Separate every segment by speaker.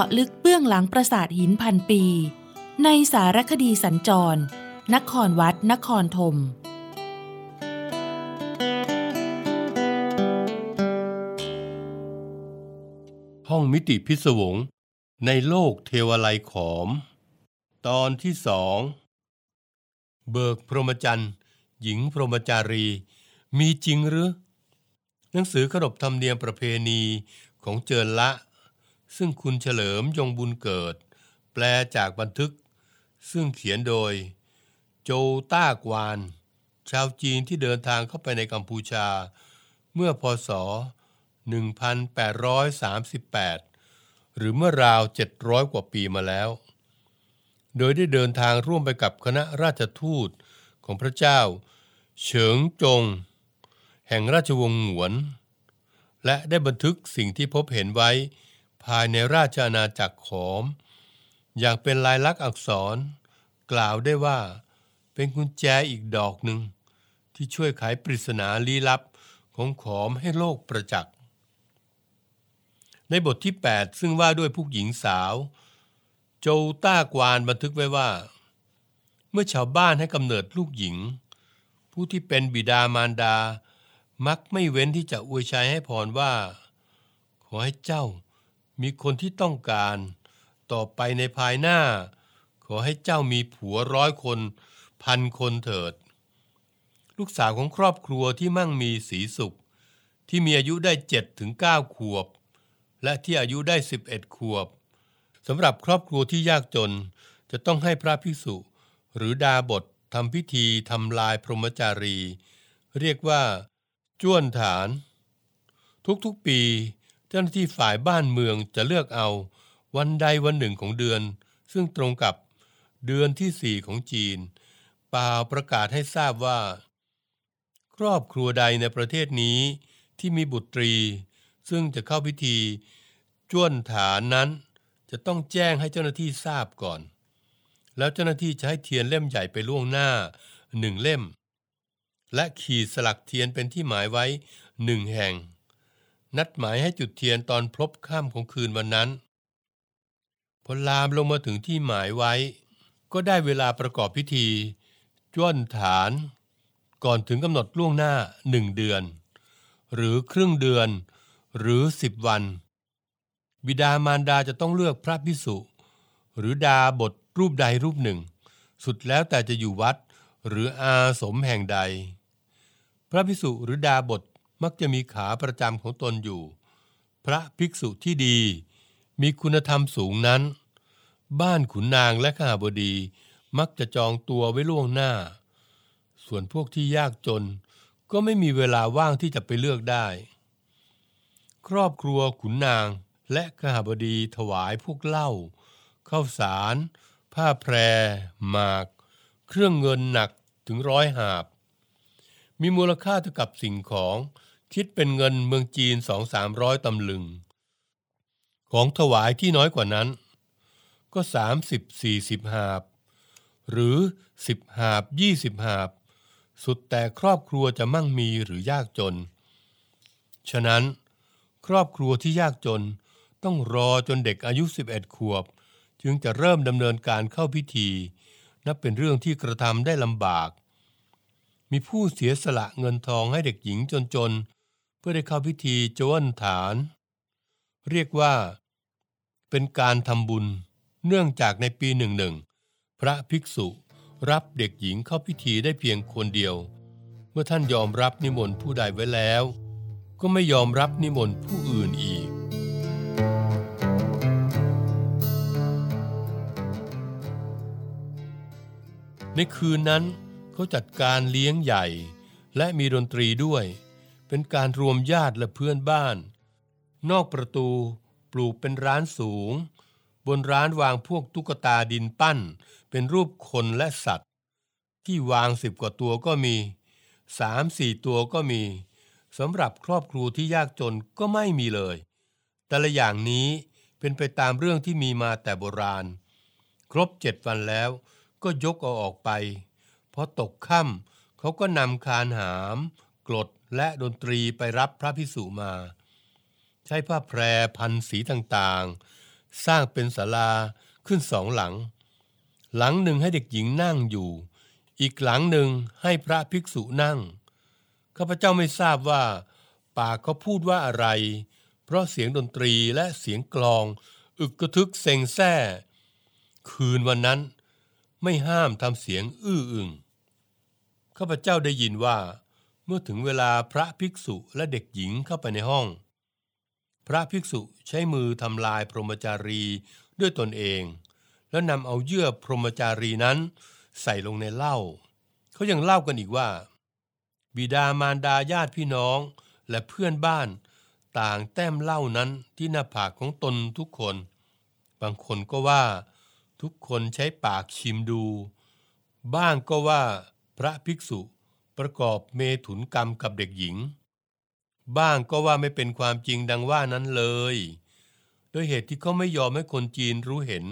Speaker 1: าะลึกเบื้องหลังปราสาทหินพันปี ในสารคดีสัญจร นครวัด นครธม
Speaker 2: ห้องมิติพิศวง ในโลกเทวไลขอม ตอนที่สองเบิกพรหมจรรย์ หญิงพรหมจารี มีจริงหรือ หนังสือขนบธรรมเนียมประเพณีของเจินละ ซึ่งคุณเฉลิมยงบุญเกิด แปลจากบันทึก ซึ่งเขียนโดย โจต้ากวาน ชาวจีนที่เดินทางเข้าไปในกัมพูชา เมื่อพศ 1838 หรือเมื่อราว 700 กว่าปีมาแล้ว โดยได้เดินทางร่วมไปกับคณะราชทูตของพระเจ้า เฉิงจง แห่งราชวงศ์หงวน และได้บันทึกสิ่งที่พบเห็นไว้ ภายในราชอาณาจักรขอม อย่างเป็นลายลักษณ์อักษร กล่าวได้ว่า เป็นกุญแจอีกดอกหนึ่ง ที่ช่วยไขปริศนาลี้ลับของขอมให้โลกประจักษ์ในบทที่ 8 ซึ่งว่าด้วยผู้หญิงสาว โจต้ากวานบันทึกไว้ว่า เมื่อชาวบ้านให้กำเนิดลูกหญิง ผู้ที่เป็นบิดามารดา มักไม่เว้นที่จะอวยชัยให้พรว่า ขอให้เจ้า มีคนที่ต้องการ ต่อไปในภายหน้า ขอให้เจ้ามีผัวร้อยคน พันคนเถิด ลูกสาวของครอบครัวที่มั่งมีสีสุข ที่มีอายุได้7ถึง9ขวบ และที่อายุได้11ขวบสำหรับครอบครัวที่ยากจนจะต้องให้พระภิกษุ หรือดาบททำพิธีทำลายพรหมจารี เรียกว่า จ้วนฐาน ทุกๆปี เจ้าหน้าที่ฝ่ายบ้านเมืองจะเลือกเอาวันใดวันหนึ่งของเดือน ซึ่งตรงกับเดือนที่สี่ของจีน ป่าประกาศให้ทราบว่า ครอบครัวใดในประเทศนี้ที่มีบุตรี ซึ่งจะเข้าพิธีจ้วนฐานนั้น จะต้องแจ้งให้เจ้าหน้าที่ทราบก่อน แล้วเจ้าหน้าที่จะให้เทียนเล่มใหญ่ไปล่วงหน้าหนึ่งเล่ม และขีดสลักเทียนเป็นที่หมายไว้หนึ่งแห่ง นัดหมายให้จุดเทียนตอนพลบค่ำของคืนวันนั้น พอลามลงมาถึงที่หมายไว้ ก็ได้เวลาประกอบพิธีจ้วนฐาน ก่อนถึงกำหนดล่วงหน้าหนึ่งเดือน หรือครึ่งเดือน หรือสิบวัน บิดามารดาจะต้องเลือกพระพิสุ หรือดาบทรูปใดรูปหนึ่ง สุดแล้วแต่จะอยู่วัดหรืออาสมแห่งใด พระพิสุหรือดาบท มักจะมีขาประจำของตนอยู่ พระภิกษุที่ดี มีคุณธรรมสูงนั้น บ้านขุนนางและข้าบดี มักจะจองตัวไว้ล่วงหน้า ส่วนพวกที่ยากจน ก็ไม่มีเวลาว่างที่จะไปเลือกได้ ครอบครัวขุนนางและข้าบดีถวายพวกเหล้าข้าวสาร ผ้าแพร หมาก เครื่องเงินหนักถึงร้อยหาบ มีมูลค่าเท่ากับสิ่งของ คิดเป็นเงินเมืองจีนสองสามร้อยตำลึง ของถวายที่น้อยกว่านั้น ก็สามสิบสี่สิบหาบ หรือสิบหาบยี่สิบหาบ สุดแต่ครอบครัวจะมั่งมีหรือยากจน ฉะนั้น ครอบครัวที่ยากจนต้องรอจนเด็กอายุ 11 ขวบ จึงจะเริ่มดำเนินการเข้าพิธี นับเป็นเรื่องที่กระทำได้ลำบาก มีผู้เสียสละเงินทองให้เด็กหญิงจนๆ เพื่อได้เข้าพิธีโจวนฐาน เรียกว่า เป็นการทำบุญ เนื่องจากในปีหนึ่งหนึ่งพระภิกษุรับเด็กหญิงเข้าพิธีได้เพียงคนเดียว เมื่อท่านยอมรับนิมนต์ผู้ใดไว้แล้ว ก็ไม่ยอมรับนิมนต์ผู้อื่นอีก ในคืนนั้น เขาจัดการเลี้ยงใหญ่ และมีดนตรีด้วย เป็นการรวมญาติและเพื่อนบ้าน นอกประตูปลูกเป็นร้านสูง บนร้านวางพวกตุ๊กตาดินปั้น เป็นรูปคนและสัตว์ ที่วางสิบกว่าตัวก็มีสามสี่ตัวก็มีสำหรับครอบครัวที่ยากจนก็ไม่มีเลย แต่ละอย่างนี้เป็นไปตามเรื่องที่มีมาแต่โบราณ ครบเจ็ดวันแล้วก็ยกเอาออกไป พอตกค่ำเขาก็นำคานหาม กรดและดนตรีไปรับพระพิสุมา ใช้ผ้าแพรพันสีต่างๆ สร้างเป็นศาลาขึ้นสองหลัง หลังหนึ่งให้เด็กหญิงนั่งอยู่ อีกหลังหนึ่งให้พระภิกษุนั่งข้าพเจ้าไม่ทราบว่า ปากเขาพูดว่าอะไร เพราะเสียงดนตรีและเสียงกลอง อึกกระทึกเซ็งแซ่ คืนวันนั้นไม่ห้ามทำเสียงอื้ออึง ข้าพเจ้าได้ยินว่า เมื่อถึงเวลาพระภิกษุและเด็กหญิงเข้าไปในห้อง พระภิกษุใช้มือทำลายพรหมจารีด้วยตนเอง แล้วนำเอาเยื่อพรหมจารีนั้น ใส่ลงในเหล้าเขายังเล่ากันอีกว่า บิดามารดาญาติพี่น้องและเพื่อนบ้านต่างแต้มเหล้านั้นที่หน้าผากของตนทุกคน บางคนก็ว่า ทุกคนใช้ปากชิมดู บ้างก็ว่า พระภิกษุประกอบเมถุนกรรมกับเด็กหญิง บ้างก็ว่าไม่เป็นความจริงดังว่านั้นเลย โดยเหตุที่เขาไม่ยอมให้คนจีนรู้เห็น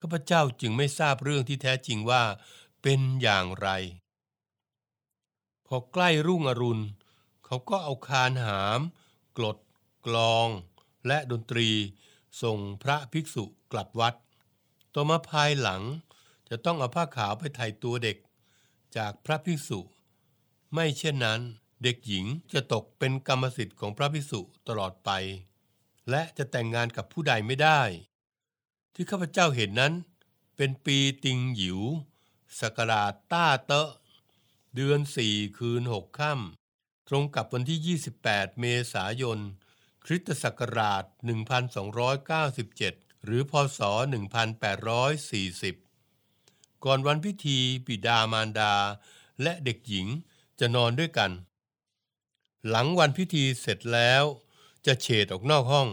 Speaker 2: ข้าพเจ้าจึงไม่ทราบเรื่องที่แท้จริงว่าเป็นอย่างไร พอใกล้รุ่งอรุณ เขาก็เอาคานหามกรดกลอง และดนตรี ส่งพระภิกษุกลับวัด ต่อมาภายหลังจะต้องเอาผ้าขาวไปไถ่ตัวเด็ก จากพระภิกษุ ไม่เช่นนั้น เด็กหญิงจะตกเป็นกรรมสิทธิ์ของพระภิกษุตลอดไป และจะแต่งงานกับผู้ใดไม่ได้ ที่ข้าพเจ้าเห็นนั้น เป็นปีติงหยิวสกราชต้าเตะ เดือนสี่คืนหกค่ำตรงกับวันที่ 28 เมษายน คริสตศักราช 1297 หรือพศ 1840 ก่อนวันพิธีปิดามารดา และเด็กหญิงจะนอนด้วยกัน หลังวันพิธีเสร็จแล้ว จะเฉดออกนอกห้อง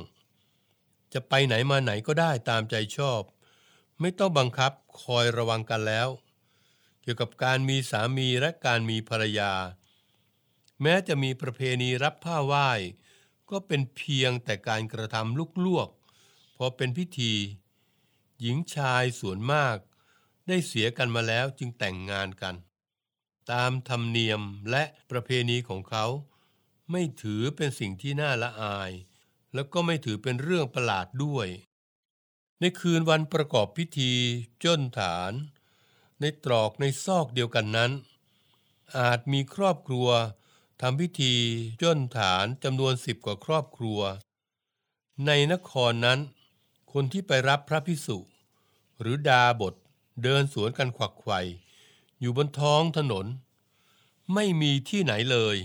Speaker 2: จะไปไหนมาไหนก็ได้ตามใจชอบ ไม่ต้องบังคับคอยระวังกันแล้ว เกี่ยวกับการมีสามีและการมีภรรยา แม้จะมีประเพณีรับผ้าไหว้ก็เป็นเพียงแต่การกระทำลุกลวกพอเป็นพิธี หญิงชายส่วนมาก ได้เสียกันมาแล้วจึงแต่งงานกัน ตามธรรมเนียมและประเพณีของเขา ไม่ถือเป็นสิ่งที่น่าละอาย แล้วก็ไม่ถือเป็นเรื่องประหลาดด้วย ในคืนวันประกอบพิธีจ้นฐาน ในตรอกในซอกเดียวกันนั้น อาจมีครอบครัวทำพิธีจ้นฐานจำนวนสิบกว่าครอบครัว ในนครนั้น คนที่ไปรับพระพิสุหรือดาบท เดินสวนกันขวักไขว่อยู่บนท้องถนน ไม่มีที่ไหนเลย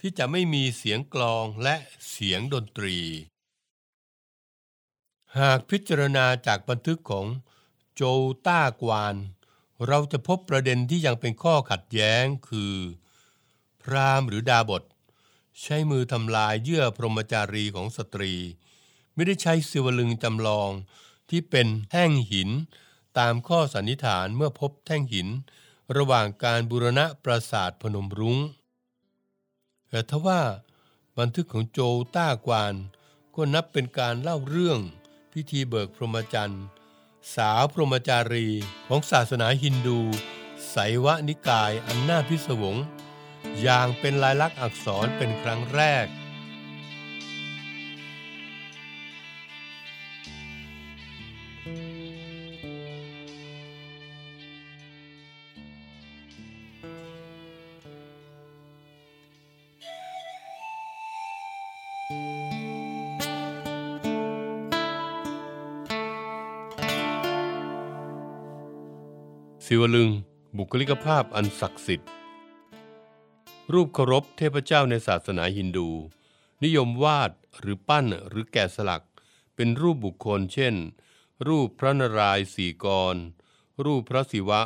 Speaker 2: ที่จะไม่มีเสียงกลองและเสียงดนตรี หากพิจารณาจากบันทึกของโจต้ากวาน เราจะพบประเด็นที่ยังเป็นข้อขัดแย้งคือ พรามหรือดาบท ใช้มือทำลายเยื่อพรหมจารีของสตรี ไม่ได้ใช้สิวลึงจำลองที่เป็นแท่งหิน ตามข้อสันนิษฐานเมื่อพบแท่งหิน ระหว่างการบูรณะปราสาทพนมรุง้งแต่ทว่าบันทึกของโจต้ากวานก็นับเป็นการเล่าเรื่องพิธีเบิกพรหมจรรย์สาวพรหมจารีของศาสนาฮินดูไสยวนิกายอันน่าพิศวง อย่างเป็นลายลักษณ์อักษรเป็นครั้งแรก ศิวลึง บุคลิกภาพอันศักดิ์สิทธิ์ รูปเคารพเทพเจ้าในศาสนาฮินดู นิยมวาดหรือปั้นหรือแกะสลัก เป็นรูปบุคคล เช่น รูปพระนารายณ์สี่กร รูปพระศิวะ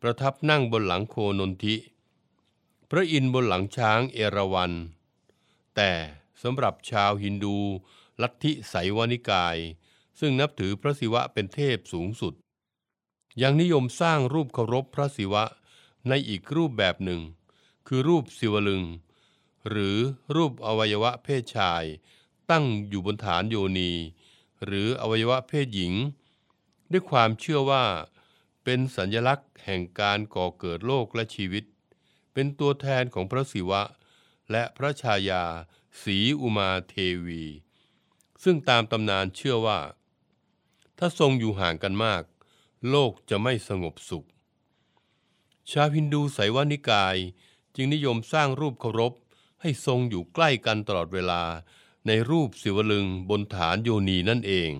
Speaker 2: ประทับนั่งบนหลังโคนนทิ พระอินทร์บนหลังช้างเอราวัณแต่สำหรับชาวฮินดู ลัทธิไสวานิกาย ซึ่งนับถือพระศิวะเป็นเทพสูงสุด ยังนิยมสร้างรูปเคารพพระศิวะในอีกรูปแบบหนึ่ง คือรูปศิวลึง หรือรูปอวัยวะเพศชาย ตั้งอยู่บนฐานโยนี หรืออวัยวะเพศหญิง ด้วยความเชื่อว่า เป็นสัญลักษณ์แห่งการก่อเกิดโลกและชีวิต เป็นตัวแทนของพระศิวะ และพระชายาสีอุมาเทวี ซึ่งตามตำนานเชื่อว่า ถ้าทรงอยู่ห่างกันมาก โลกจะไม่สงบสุข ชาวฮินดูไสยวานิกายจึงนิยมสร้างรูปเคารพให้ทรงอยู่ใกล้กันตลอดเวลาในรูปศิวลึงบนฐานโยนีนั่นเอง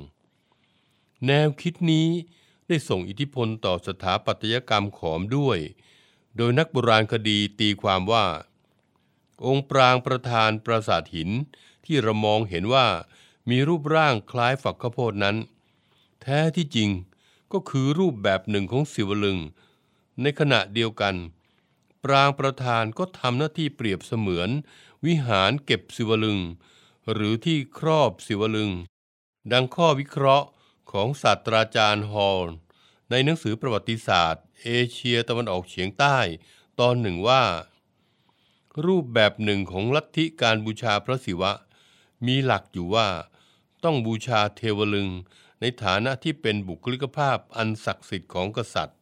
Speaker 2: แนวคิดนี้ได้ส่งอิทธิพลต่อสถาปัตยกรรมขอมด้วย โดยนักโบราณคดีตีความว่า องค์ปรางประธานปราสาทหินที่เรามองเห็นว่ามีรูปร่างคล้ายฝักข้าวโพดนั้น แท้ที่จริง ก็คือรูปแบบหนึ่งของศิวลึง ในขณะเดียวกัน ปรางประธานก็ทำหน้าที่เปรียบเสมือน วิหารเก็บศิวลึง หรือที่ครอบศิวลึง ดังข้อวิเคราะห์ของศาสตราจารย์ฮอลในหนังสือประวัติศาสตร์ เอเชียตะวันออกเฉียงใต้ ตอนหนึ่งว่า รูปแบบหนึ่งของลัทธิการบูชาพระศิวะ มีหลักอยู่ว่า ต้องบูชาเทวลึง ในฐานะที่เป็นบุคลิกภาพอันศักดิ์สิทธิ์ของกษัตริย์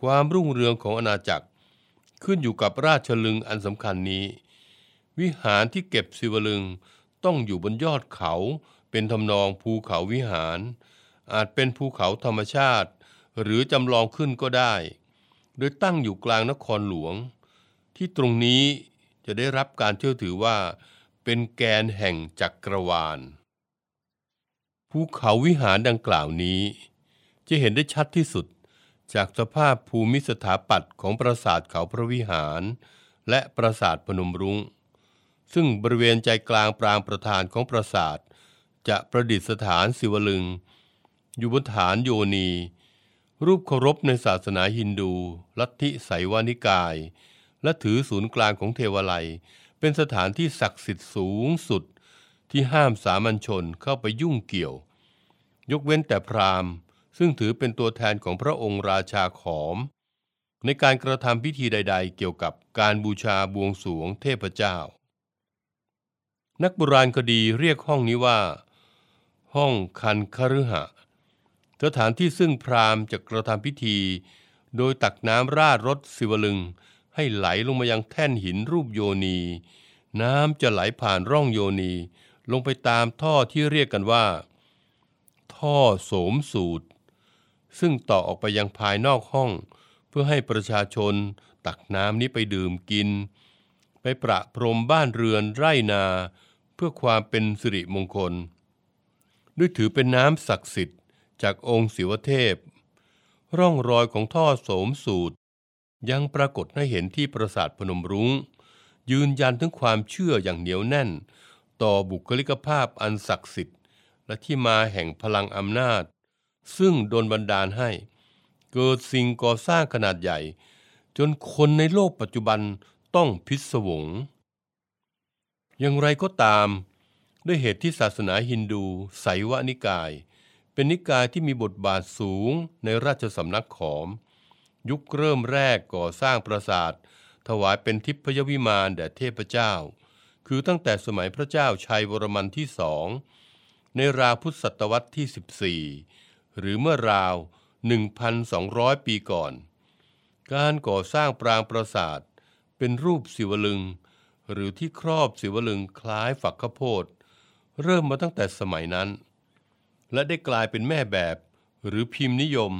Speaker 2: ความรุ่งเรืองของอาณาจักร ขึ้นอยู่กับราชลึงอันสำคัญนี้ วิหารที่เก็บศิวลึงต้องอยู่บนยอดเขาเป็นทำนองภูเขาวิหาร อาจเป็นภูเขาธรรมชาติ หรือจำลองขึ้นก็ได้ โดยตั้งอยู่กลางนครหลวง ที่ตรงนี้จะได้รับการเชื่อถือว่า เป็นแกนแห่งจักรวาล ภูเขาวิหารดังกล่าวนี้ จะเห็นได้ชัดที่สุดจากสภาพภูมิสถาปัตย์ของปราสาทเขาพระวิหาร และปราสาทพนมรุง้ง ซึ่งบริเวณใจกลางปรางประธานของปราสาท จะประดิษฐานศิวลึง อยู่บนฐานโยนี รูปเคารพในศาสนาฮินดู ลัทธิไสวานิกาย และถือศูนย์กลางของเทวาลัย เป็นสถานที่ศักดิ์สิทธิ์สูงสุด ที่ห้ามสามัญชนเข้าไปยุ่งเกี่ยว ยกเว้นแต่พราหมณ์ ซึ่งถือเป็นตัวแทนของพระองค์ราชาขอม ในการกระทำพิธีใด ๆ เกี่ยวกับการบูชาบวงสวงเทพเจ้า นักโบราณคดีเรียกห้องนี้ว่า ห้องคันคฤหะสถานที่ซึ่งพราหมณ์จะกระทำพิธี โดยตักน้ำราดรถศิวลึง ให้ไหลลงมายังแท่นหินรูปโยนี น้ำจะไหลผ่านร่องโยนี ลงไปตามท่อที่เรียกกันว่า ท่อโสมสูตร ซึ่งต่อออกไปยังภายนอกห้อง เพื่อให้ประชาชนตักน้ำนี้ไปดื่มกิน ไปประพรมบ้านเรือนไร่นา เพื่อความเป็นสิริมงคล ด้วยถือเป็นน้ำศักดิ์สิทธิ์จากองค์ศิวเทพ ร่องรอยของท่อโสมสูตร ยังปรากฏให้เห็นที่ปราสาทพนมรุง้งยืนยันถึงความเชื่ออย่างเหนียวแน่น ต่อบุคลิกภาพอันศักดิ์สิทธิ์ และที่มาแห่งพลังอำนาจ ซึ่งโดนบันดาลให้ เกิดสิ่งก่อสร้างขนาดใหญ่ จนคนในโลกปัจจุบันต้องพิศวง อย่างไรก็ตาม ด้วยเหตุที่ศาสนาฮินดูไสยวนิกาย เป็นนิกายที่มีบทบาทสูงในราชสำนักขอม ยุคเริ่มแรกก่อสร้างปราสาท ถวายเป็นทิพยวิมานแด่เทพเจ้า คือตั้งแต่สมัยพระเจ้าชัยวรมันที่สองในราวพุทธศตวรรษที่ 14 หรือเมื่อราว 1,200 ปีก่อน การก่อสร้างปรางปราสาทเป็นรูปศิวลึง หรือที่ครอบศิวลึงคล้ายฝักข้าวโพดเริ่มมาตั้งแต่สมัยนั้น และได้กลายเป็นแม่แบบหรือพิมพ์นิยม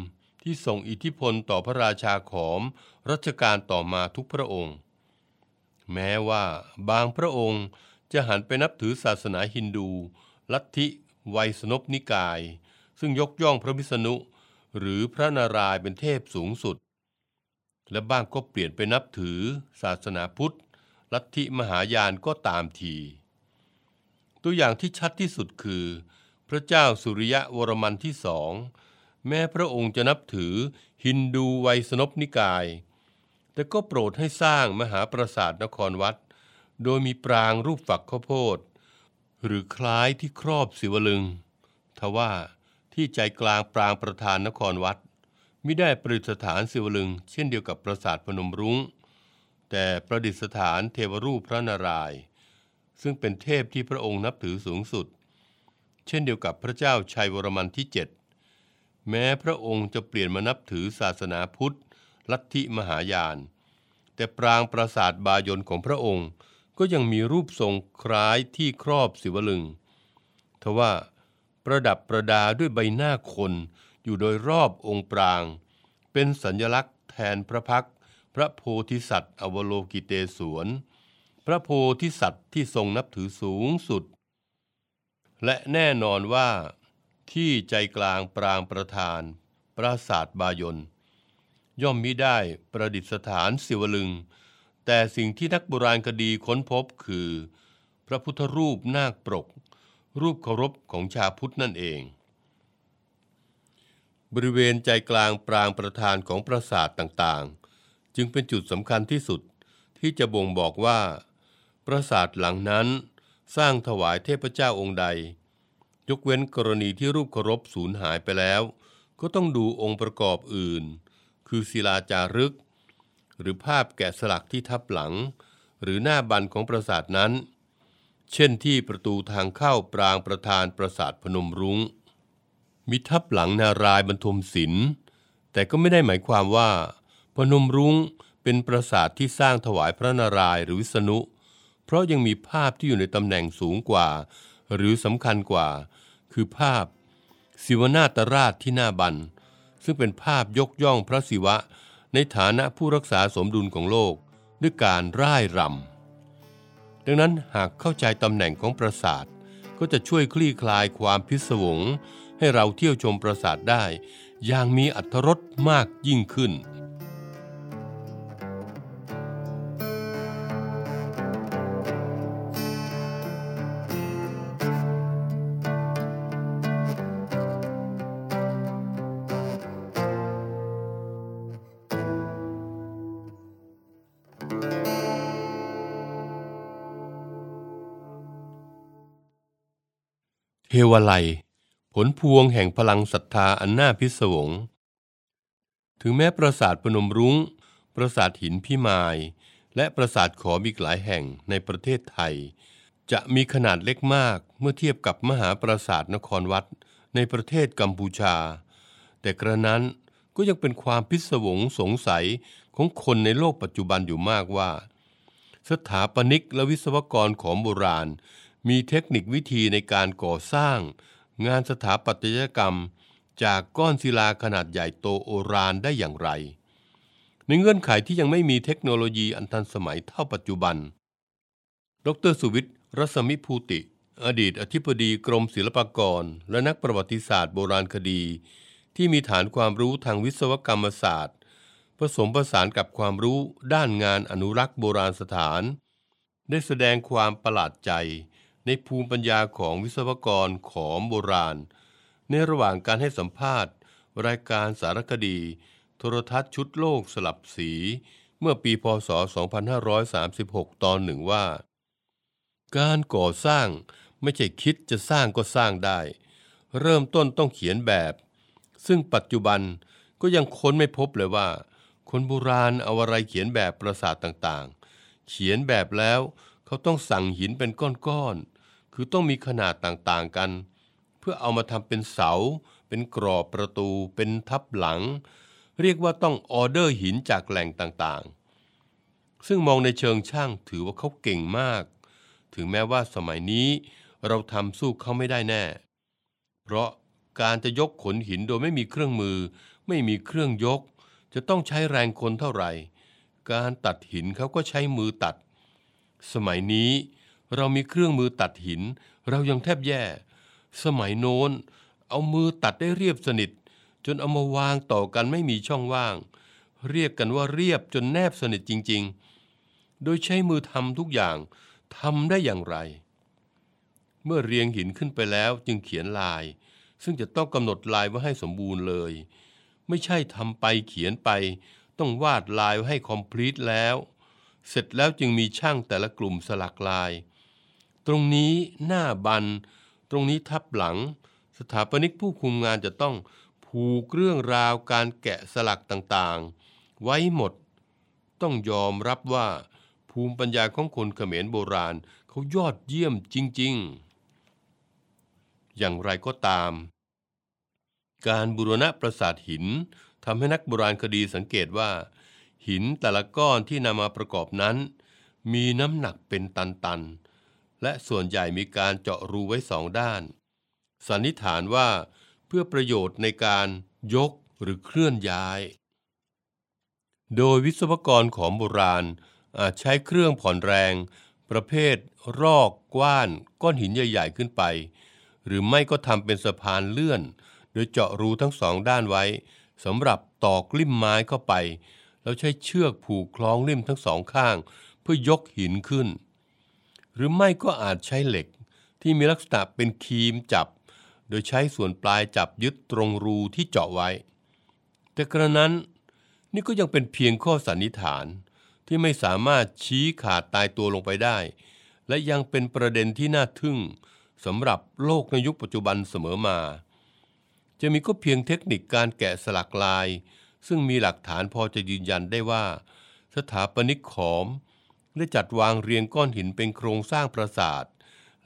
Speaker 2: ที่ส่งอิทธิพลต่อพระราชาขอมรัชกาลต่อมาทุกพระองค์ แม้ว่าบางพระองค์จะหันไปนับถือศาสนาฮินดู ลัทธิไวยสนพนิกาย ซึ่งยกย่องพระวิษณุ หรือพระนารายณ์เป็นเทพสูงสุด และบ้างก็เปลี่ยนไปนับถือศาสนาพุทธ ลัทธิมหายานก็ตามที ตัวอย่างที่ชัดที่สุดคือ พระเจ้าสุริยะวรมันที่สองแม้พระองค์จะนับถือฮินดูไวยสนพนิกาย แต่ก็โปรดให้สร้างมหาปราสาทนครวัด โดยมีปรางรูปฝักข้าวโพด หรือคล้ายที่ครอบศิวลึง ทว่าที่ใจกลางปรางประธานนครวัดมิได้ประดิษฐานศิวลึง เช่นเดียวกับปราสาทพนมรุง้ง แต่ประดิษฐานเทวรูปพระนารายณ์ซึ่งเป็นเทพที่พระองค์นับถือสูงสุด เช่นเดียวกับพระเจ้าชัยวรมันที่เจ็ดแม้พระองค์จะเปลี่ยนมานับถือศาสนาพุทธ ลัทธิมหายาน แต่ปรางปราสาทบายนของพระองค์ก็ยังมีรูปทรงคล้ายที่ครอบศิวลึงทว่าประดับประดาด้วยใบหน้าคนอยู่โดยรอบองค์ปราง เป็นสัญลักษณ์แทนพระพักพระโพธิสัตว์ อวโลกิเตศวรพระโพธิสัตว์ที่ทรงนับถือสูงสุด และแน่นอนว่าที่ใจกลางปรางประธาน ปราสาทบายน ย่อมมิได้ประดิษฐานศิวลึง แต่สิ่งที่นักโบราณคดีค้นพบคือ พระพุทธรูปนาคปรก รูปเคารพของชาพุทธนั่นเอง บริเวณใจกลางปรางประธานของปราสาทต่างๆ จึงเป็นจุดสำคัญที่สุดที่จะบ่งบอกว่า ปราสาทหลังนั้นสร้างถวายเทพเจ้าองค์ใด ยกเว้นกรณีที่รูปเคารพสูญหายไปแล้ว ก็ต้องดูองค์ประกอบอื่น คือศิลาจารึก หรือภาพแกะสลักที่ทับหลัง หรือหน้าบันของปราสาทนั้น เช่นที่ประตูทางเข้าปรางประธานปราสาทพนมรุง้ง มีทับหลังนารายบรรทมศิลป์แต่ก็ไม่ได้หมายความว่า พนมรุ้งเป็นปราสาทที่สร้างถวายพระนารายณ์หรือวิษณุ เพราะยังมีภาพที่อยู่ในตำแหน่งสูงกว่า หรือสำคัญกว่า คือภาพ ศิวนาตราชที่หน้าบัน ซึ่งเป็นภาพยกย่องพระศิวะ ในฐานะผู้รักษาสมดุลของโลกด้วยการร่ายรำดังนั้นหากเข้าใจตำแหน่งของปราสาท ก็จะช่วยคลี่คลายความพิศวง ให้เราเที่ยวชมปราสาทได้ อย่างมีอัธรสมากยิ่งขึ้น เทวไลผลพวงแห่งพลังศรัทธาอันน่าพิศวง ถึงแม้ปราสาทพนมรุง้ง ปราสาทหินพิมาย และปราสาทขอมีหลายแห่งในประเทศไทย จะมีขนาดเล็กมากเมื่อเทียบกับมหาปราสาทนครวัดในประเทศกัมพูชา แต่กระนั้นก็ยังเป็นความพิศวงสงสัยของคนในโลกปัจจุบันอยู่มากว่า สถาปนิกและวิศวกรของโบราณ มีเทคนิควิธีในการก่อสร้าง งานสถาปัตยกรรม จากก้อนศิลาขนาดใหญ่โตโอรานได้อย่างไร ในเงื่อนไขที่ยังไม่มีเทคโนโลยีอันทันสมัยเท่าปัจจุบัน ดรสุวิทย์รัศมิภูติ อดีตอธิบดีกรมศิลปากร และนักประวัติศาสตร์โบราณคดี ที่มีฐานความรู้ทางวิศวกรรมศาสตร์ ผสมผสานกับความรู้ด้านงานอนุรักษ์โบราณสถาน ได้แสดงความประหลาดใจ ในภูมิปัญญาของวิศวกรของโบราณ ในระหว่างการให้สัมภาษณ์ รายการสารคดี โทรทัศน์ชุดโลกสลับสี เมื่อปีพศ 2536 ตอนหนึ่งว่า การก่อสร้างไม่ใช่คิดจะสร้างก็สร้างได้ เริ่มต้นต้องเขียนแบบ ซึ่งปัจจุบันก็ยังค้นไม่พบเลยว่า คนโบราณเอาอะไรเขียนแบบปราสาทต่างๆ เขียนแบบแล้วเขาต้องสั่งหินเป็นก้อน คือต้องมีขนาดต่างๆกัน เพื่อเอามาทำเป็นเสา เป็นกรอบประตู เป็นทับหลัง เรียกว่าต้องออเดอร์หินจากแหล่งต่างๆ ซึ่งมองในเชิงช่างถือว่าเขาเก่งมาก ถึงแม้ว่าสมัยนี้เราทำสู้เขาไม่ได้แน่ เพราะการจะยกขนหินโดยไม่มีเครื่องมือ ไม่มีเครื่องยก จะต้องใช้แรงคนเท่าไหร่ การตัดหินเขาก็ใช้มือตัด สมัยนี้ เรามีเครื่องมือตัดหิน เรายังแทบแย่ สมัยโน้น เอามือตัดได้เรียบสนิท จนเอามาวางต่อกันไม่มีช่องว่าง เรียกกันว่าเรียบจนแนบสนิทจริง ๆ โดยใช้มือทำทุกอย่างทำได้อย่างไร เมื่อเรียงหินขึ้นไปแล้วจึงเขียนลาย ซึ่งจะต้องกำหนดลายไว้ให้สมบูรณ์เลย ไม่ใช่ทำไปเขียนไป ต้องวาดลายไว้ให้คอมพลีทแล้ว เสร็จแล้วจึงมีช่างแต่ละกลุ่มสลักลาย ตรงนี้หน้าบัน ตรงนี้ทับหลัง สถาปนิกผู้คุมงานจะต้องผูกเรื่องราวการแกะสลักต่างๆ ไว้หมด ต้องยอมรับว่าภูมิปัญญาของคนเขมรโบราณเขายอดเยี่ยมจริงๆ อย่างไรก็ตาม การบูรณะปราสาทหินทำให้นักโบราณคดีสังเกตว่า หินแต่ละก้อนที่นำมาประกอบนั้น มีน้ำหนักเป็นตันๆ และส่วนใหญ่มีการเจาะรูไว้สองด้าน สันนิษฐานว่าเพื่อประโยชน์ในการยกหรือเคลื่อนย้าย โดยวิศวกรของโบราณอาจใช้เครื่องผ่อนแรง ประเภท รอกกว้าน ก้อนหินใหญ่ ๆ ขึ้นไป หรือไม่ก็ทำเป็นสะพานเลื่อน โดยเจาะรูทั้งสองด้านไว้สำหรับตอกลิ่มไม้เข้าไป แล้วใช้เชือกผูกคล้องลิ่มทั้งสองข้าง เพื่อยกหินขึ้น หรือไม่ก็อาจใช้เหล็กที่มีลักษณะเป็นครีมจับ โดยใช้ส่วนปลายจับยึดตรงรูที่เจาะไว้ แต่กระนั้นนี่ก็ยังเป็นเพียงข้อสันนิษฐานที่ไม่สามารถชี้ขาดตายตัวลงไปได้ และยังเป็นประเด็นที่น่าทึ่งสำหรับโลกในยุคปัจจุบันเสมอมา จะมีก็เพียงเทคนิคการแกะสลักลาย ซึ่งมีหลักฐานพอจะยืนยันได้ว่า สถาปนิกขอม ได้จัดวางเรียงก้อนหินเป็นโครงสร้างปราสาท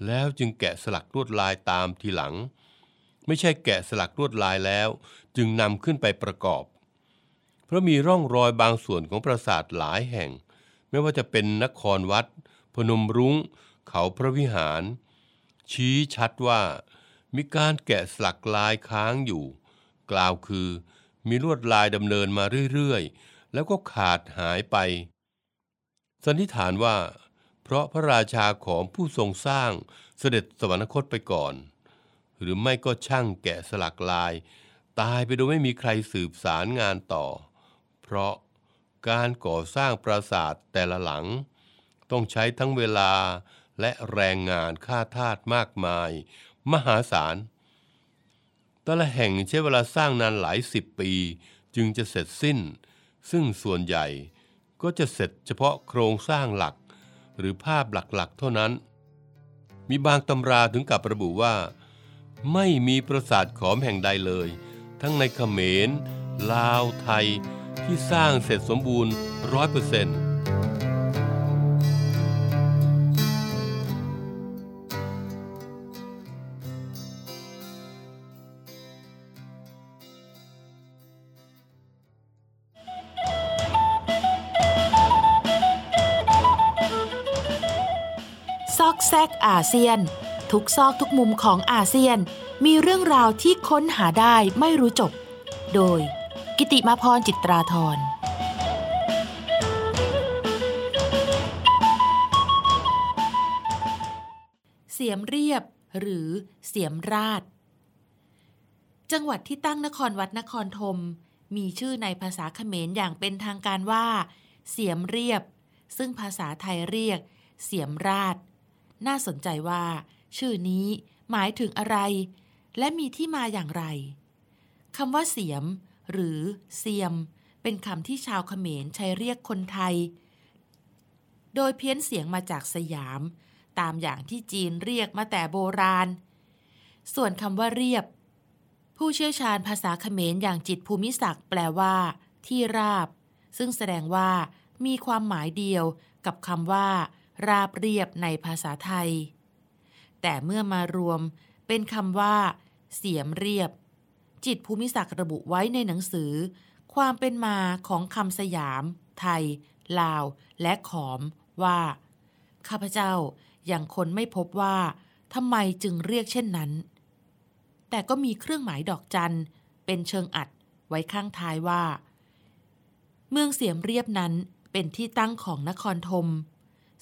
Speaker 2: แล้วจึงแกะสลักลวดลายตามทีหลัง ไม่ใช่แกะสลักลวดลายแล้ว จึงนำขึ้นไปประกอบ เพราะมีร่องรอยบางส่วนของปราสาทหลายแห่ง ไม่ว่าจะเป็นนครวัด พนมรุง้ง เขาพระวิหาร ชี้ชัดว่า มีการแกะสลักลายค้างอยู่ กล่าวคือมีลวดลายดำเนินมาเรื่อยๆ แล้วก็ขาดหายไป สันนิษฐานว่า เพราะพระราชาของผู้ทรงสร้างเสด็จสวรรคตไปก่อน หรือไม่ก็ช่างแกะสลักลาย ตายไปโดยไม่มีใครสืบสารงานต่อ เพราะการก่อสร้างปราสาทแต่ละหลัง ต้องใช้ทั้งเวลาและแรงงานค่าทาสมากมาย มหาศาลแต่ละแห่งใช้เวลาสร้างนานหลายสิบปีจึงจะเสร็จสิ้น ซึ่งส่วนใหญ่ ก็จะเสร็จเฉพาะโครงสร้างหลัก หรือภาพหลักๆ เท่านั้น มีบางตำราถึงกับระบุว่า ไม่มีปราสาทขอมแห่งใดเลย ทั้งในเขมร ลาวไทยที่สร้างเสร็จสมบูรณ์ร้อยเปอร์เซ็นต์
Speaker 1: อาเซียน ทุกซอกทุกมุมของอาเซียน มีเรื่องราวที่ค้นหาได้ไม่รู้จบ โดย กิติมาพรจิตราธรเสียมเรียบหรือเสียมราดจังหวัดที่ตั้งนครวัดนครธมมีชื่อในภาษาเขมรอย่างเป็นทางการว่า เสียมเรียบ ซึ่งภาษาไทยเรียก เสียมราด น่าสนใจว่า ชื่อนี้หมายถึงอะไร และมีที่มาอย่างไรคำว่าเสียม หรือเซียม เป็นคำที่ชาวเขมรใช้เรียกคนไทย โดยเพี้ยนเสียงมาจากสยาม ตามอย่างที่จีนเรียกมาแต่โบราณ ส่วนคำว่าเรียบ ผู้เชี่ยวชาญภาษาเขมรอย่างจิตภูมิศักดิ์แปลว่า ที่ราบ ซึ่งแสดงว่ามีความหมายเดียวกับคำว่า ราบเรียบในภาษาไทย แต่เมื่อมารวมเป็นคำว่า เสียมเรียบ จิตภูมิศักดิ์ระบุไว้ในหนังสือ ความเป็นมาของคำสยาม ไทย ลาว และขอมว่า ข้าพเจ้ายังคนไม่พบว่าทำไมจึงเรียกเช่นนั้น แต่ก็มีเครื่องหมายดอกจันเป็นเชิงอัดไว้ข้างท้ายว่า เมืองเสียมเรียบนั้นเป็นที่ตั้งของนครธม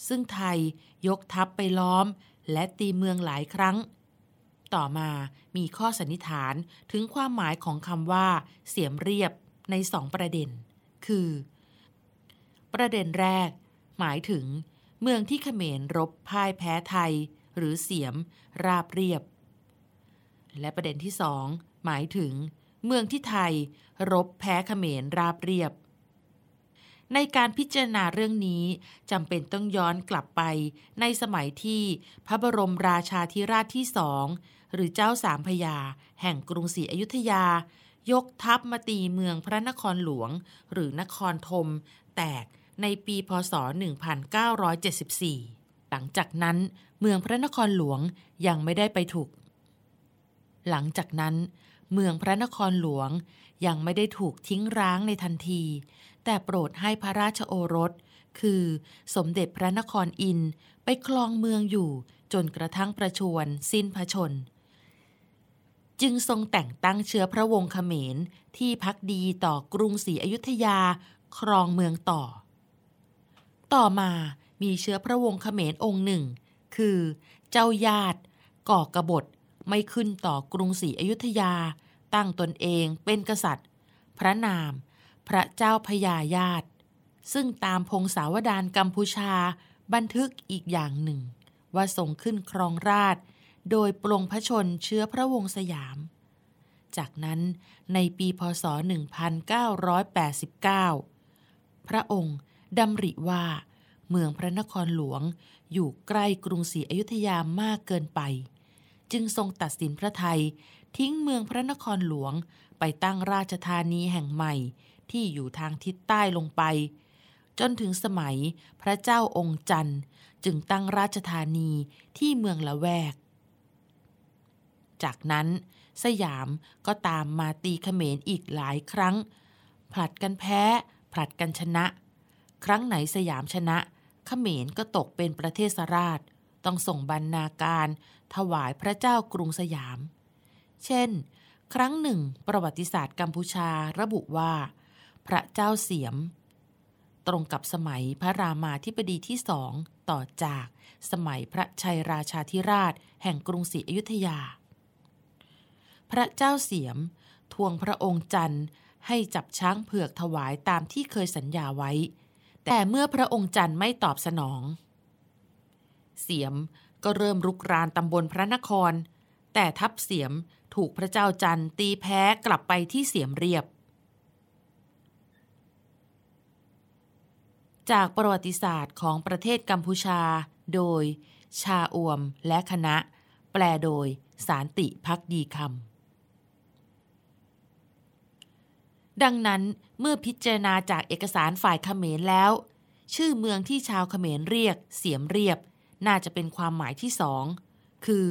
Speaker 1: ซึ่งไทยยกทัพไปล้อม และตีเมืองหลายครั้ง ต่อมามีข้อสันนิษฐานถึงความหมายของคำว่า เสียมเรียบในสองประเด็น คือ ประเด็นแรก หมายถึง เมืองที่เขมรรบพ่ายแพ้ไทย หรือเสียม ราบเรียบ และประเด็นที่สองหมายถึง เมืองที่ไทย รบแพ้เขมรราบเรียบ ในการพิจารณาเรื่องนี้จำเป็นต้องย้อนกลับไป ในสมัยที่พระบรมราชาธิราชที่สองหรือเจ้าสามพยา แห่งกรุงศรีอยุธยา ยกทัพมาตีเมืองพระนครหลวง หรือนครธมแตกในปีพศ 1974 หลังจากนั้นเมืองพระนครหลวงยังไม่ได้ไปถูก หลังจากนั้น เมืองพระนครหลวงยังไม่ได้ถูกทิ้งร้างในทันที แต่โปรดให้พระราชโอรส คือสมเด็จพระนครอินไปคลองเมืองอยู่จนกระทั่งประชวรสิ้นพระชน จึงทรงแต่งตั้งเชื้อพระวงศ์เขมรที่พักดีต่อกรุงศรีอยุธยาครองเมืองต่อ ต่อมามีเชื้อพระวงศ์เขมรองค์หนึ่ง คือเจ้าญาติ ก่อกระบฏไม่ขึ้นต่อกรุงศรีอยุธยา ตั้งตนเองเป็นกษัตริย์ พระนาม พระเจ้าพญาญาติ ซึ่งตามพงศาวดารกัมพูชาบันทึกอีกอย่างหนึ่ง ว่าทรงขึ้นครองราช โดยปลงพระชนเชื้อพระวงศ์สยาม จากนั้นในปีพศ 1989 พระองค์ดำริว่า เมืองพระนครหลวงอยู่ใกล้กรุงศรีอยุธยามากเกินไป จึงทรงตัดสินพระไทยทิ้งเมืองพระนครหลวงไปตั้งราชธานีแห่งใหม่ ที่อยู่ทางทิศใต้ลงไป จนถึงสมัยพระเจ้าองค์จันทร์จึงตั้งราชธานีที่เมืองละแวก จากนั้นสยามก็ตามมาตีเขมรอีกหลายครั้ง ผลัดกันแพ้ ผลัดกันชนะ ครั้งไหนสยามชนะเขมรก็ตกเป็นประเทศราช ต้องส่งบรรณาการถวายพระเจ้ากรุงสยาม เช่น ครั้งหนึ่ง ประวัติศาสตร์กัมพูชาระบุว่า พระเจ้าเสียม ตรงกับสมัยพระรามาธิบดีที่สองต่อจากสมัยพระชัยราชาธิราชแห่งกรุงศรีอยุธยา พระเจ้าเสียม ทวงพระองค์จันทร์ให้จับช้างเผือกถวายตามที่เคยสัญญาไว้ แต่เมื่อพระองค์จันทร์ไม่ตอบสนอง เสียมก็เริ่มรุกรานตำบลพระนคร แต่ทัพเสียมถูกพระเจ้าจันทร์ตีแพ้กลับไปที่เสียมเรียบ จากประวัติศาสตร์ของประเทศกัมพูชา โดย ชาอวมและคณะ แปลโดย สารติพักดีคำดังนั้นเมื่อพิจารณาจากเอกสารฝ่ายเขมรแล้ว ชื่อเมืองที่ชาวเขมรเรียก เสียมเรียบ น่าจะเป็นความหมายที่สองคือ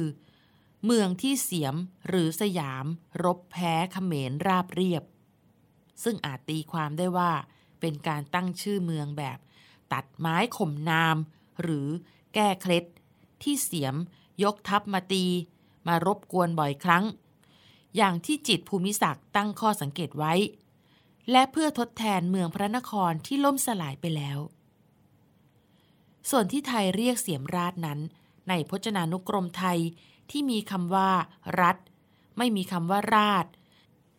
Speaker 1: เมืองที่เสียมหรือสยาม รบแพ้เขมรราบเรียบ ซึ่งอาจตีความได้ว่าเป็นการตั้งชื่อเมืองแบบ ตัดไม้ข่มนาม หรือแก้เคล็ด ที่เสียมยกทัพมาตี มารบกวนบ่อยครั้ง อย่างที่จิตภูมิศักดิ์ตั้งข้อสังเกตไว้ และเพื่อทดแทนเมืองพระนครที่ล่มสลายไปแล้ว ส่วนที่ไทยเรียกเสียมราชนั้น ในพจนานุกรมไทยที่มีคำว่า รัฐ ไม่มีคำว่าราช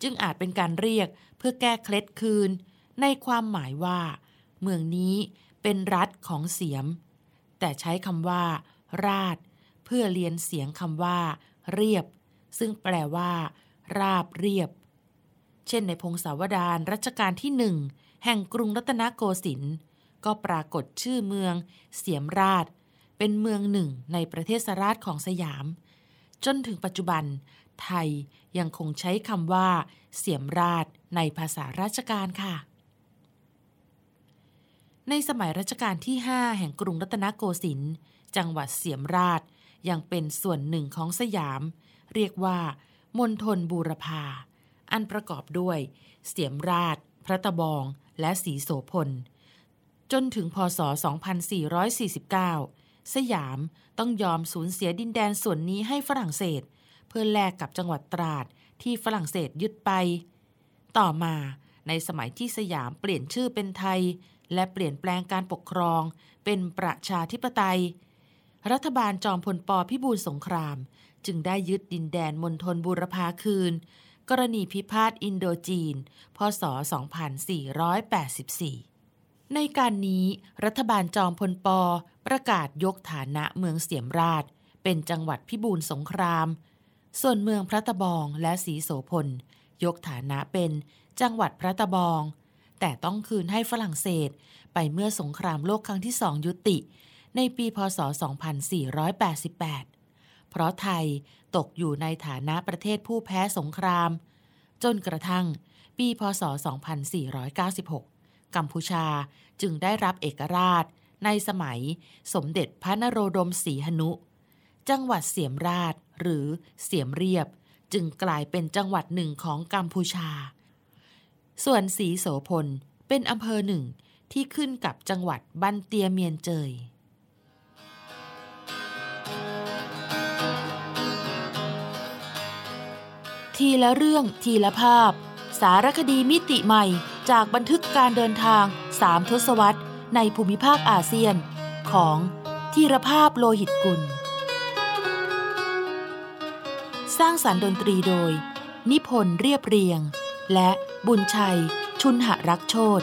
Speaker 1: จึงอาจเป็นการเรียกเพื่อแก้เคล็ดคืน ในความหมายว่า เมืองนี้ เป็นรัฐของเสียม แต่ใช้คำว่า ราชเพื่อเรียนเสียงคำว่า เรียบ ซึ่งแปลว่า ราบเรียบ เช่นในพงศาวดารรัชกาลที่หนึ่งแห่งกรุงรัตนโกสินทร์ก็ปรากฏชื่อเมือง เสียมราช เป็นเมืองหนึ่งในประเทศสราชของสยาม จนถึงปัจจุบัน ไทยยังคงใช้คำว่า เสียมราชในภาษาราชการค่ะ ในสมัยรัชกาลที่ 5 แห่งกรุงรัตนโกสินทร์จังหวัดเสียมราช ยังเป็นส่วนหนึ่งของสยาม เรียกว่ามณฑลบูรพา อันประกอบด้วย เสียมราช พระตะบอง และสีโสพล จนถึงพศ 2449 สยามต้องยอมสูญเสียดินแดนส่วนนี้ให้ฝรั่งเศส เพื่อแลกกับจังหวัดตราดที่ฝรั่งเศสยึดไป ต่อมาในสมัยที่สยามเปลี่ยนชื่อเป็นไทย และเปลี่ยนแปลงการปกครอง เป็นประชาธิปไตย รัฐบาลจอมพลปพิบูลสงคราม จึงได้ยึดดินแดนมณฑลบูรพาคืน กรณีพิพาทอินโดจีน พศ 2484 ในการนี้รัฐบาลจอมพลปประกาศยกฐานะเมืองเสียมราช เป็นจังหวัดพิบูลสงคราม ส่วนเมืองพระตะบองและสีโสพลยกฐานะเป็นจังหวัดพระตะบอง แต่ต้องคืนให้ฝรั่งเศส ไปเมื่อสงครามโลกครั้งที่สองยุติ ในปีพศ 2488 เพราะไทยตกอยู่ในฐานะประเทศผู้แพ้สงคราม จนกระทั่ง ปีพศ 2496 กัมพูชาจึงได้รับเอกราช ในสมัยสมเด็จพระนโรดมศรีหนุ จังหวัดเสียมราชหรือเสียมเรียบ จึงกลายเป็นจังหวัดหนึ่งของกัมพูชา ส่วนสีโสพลเป็นอำเภอหนึ่งที่ขึ้นกับจังหวัดบันเตียเมียนเจยทีละเรื่องทีละภาพ สารคดีมิติใหม่จากบันทึกการเดินทางสามทศวรรษในภูมิภาคอาเซียน ของธีรภาพโลหิตกุล สร้างสารรค์ดนตรีโดย นิพนธ์เรียบเรียง และ บุญชัย ชุนหรักโชต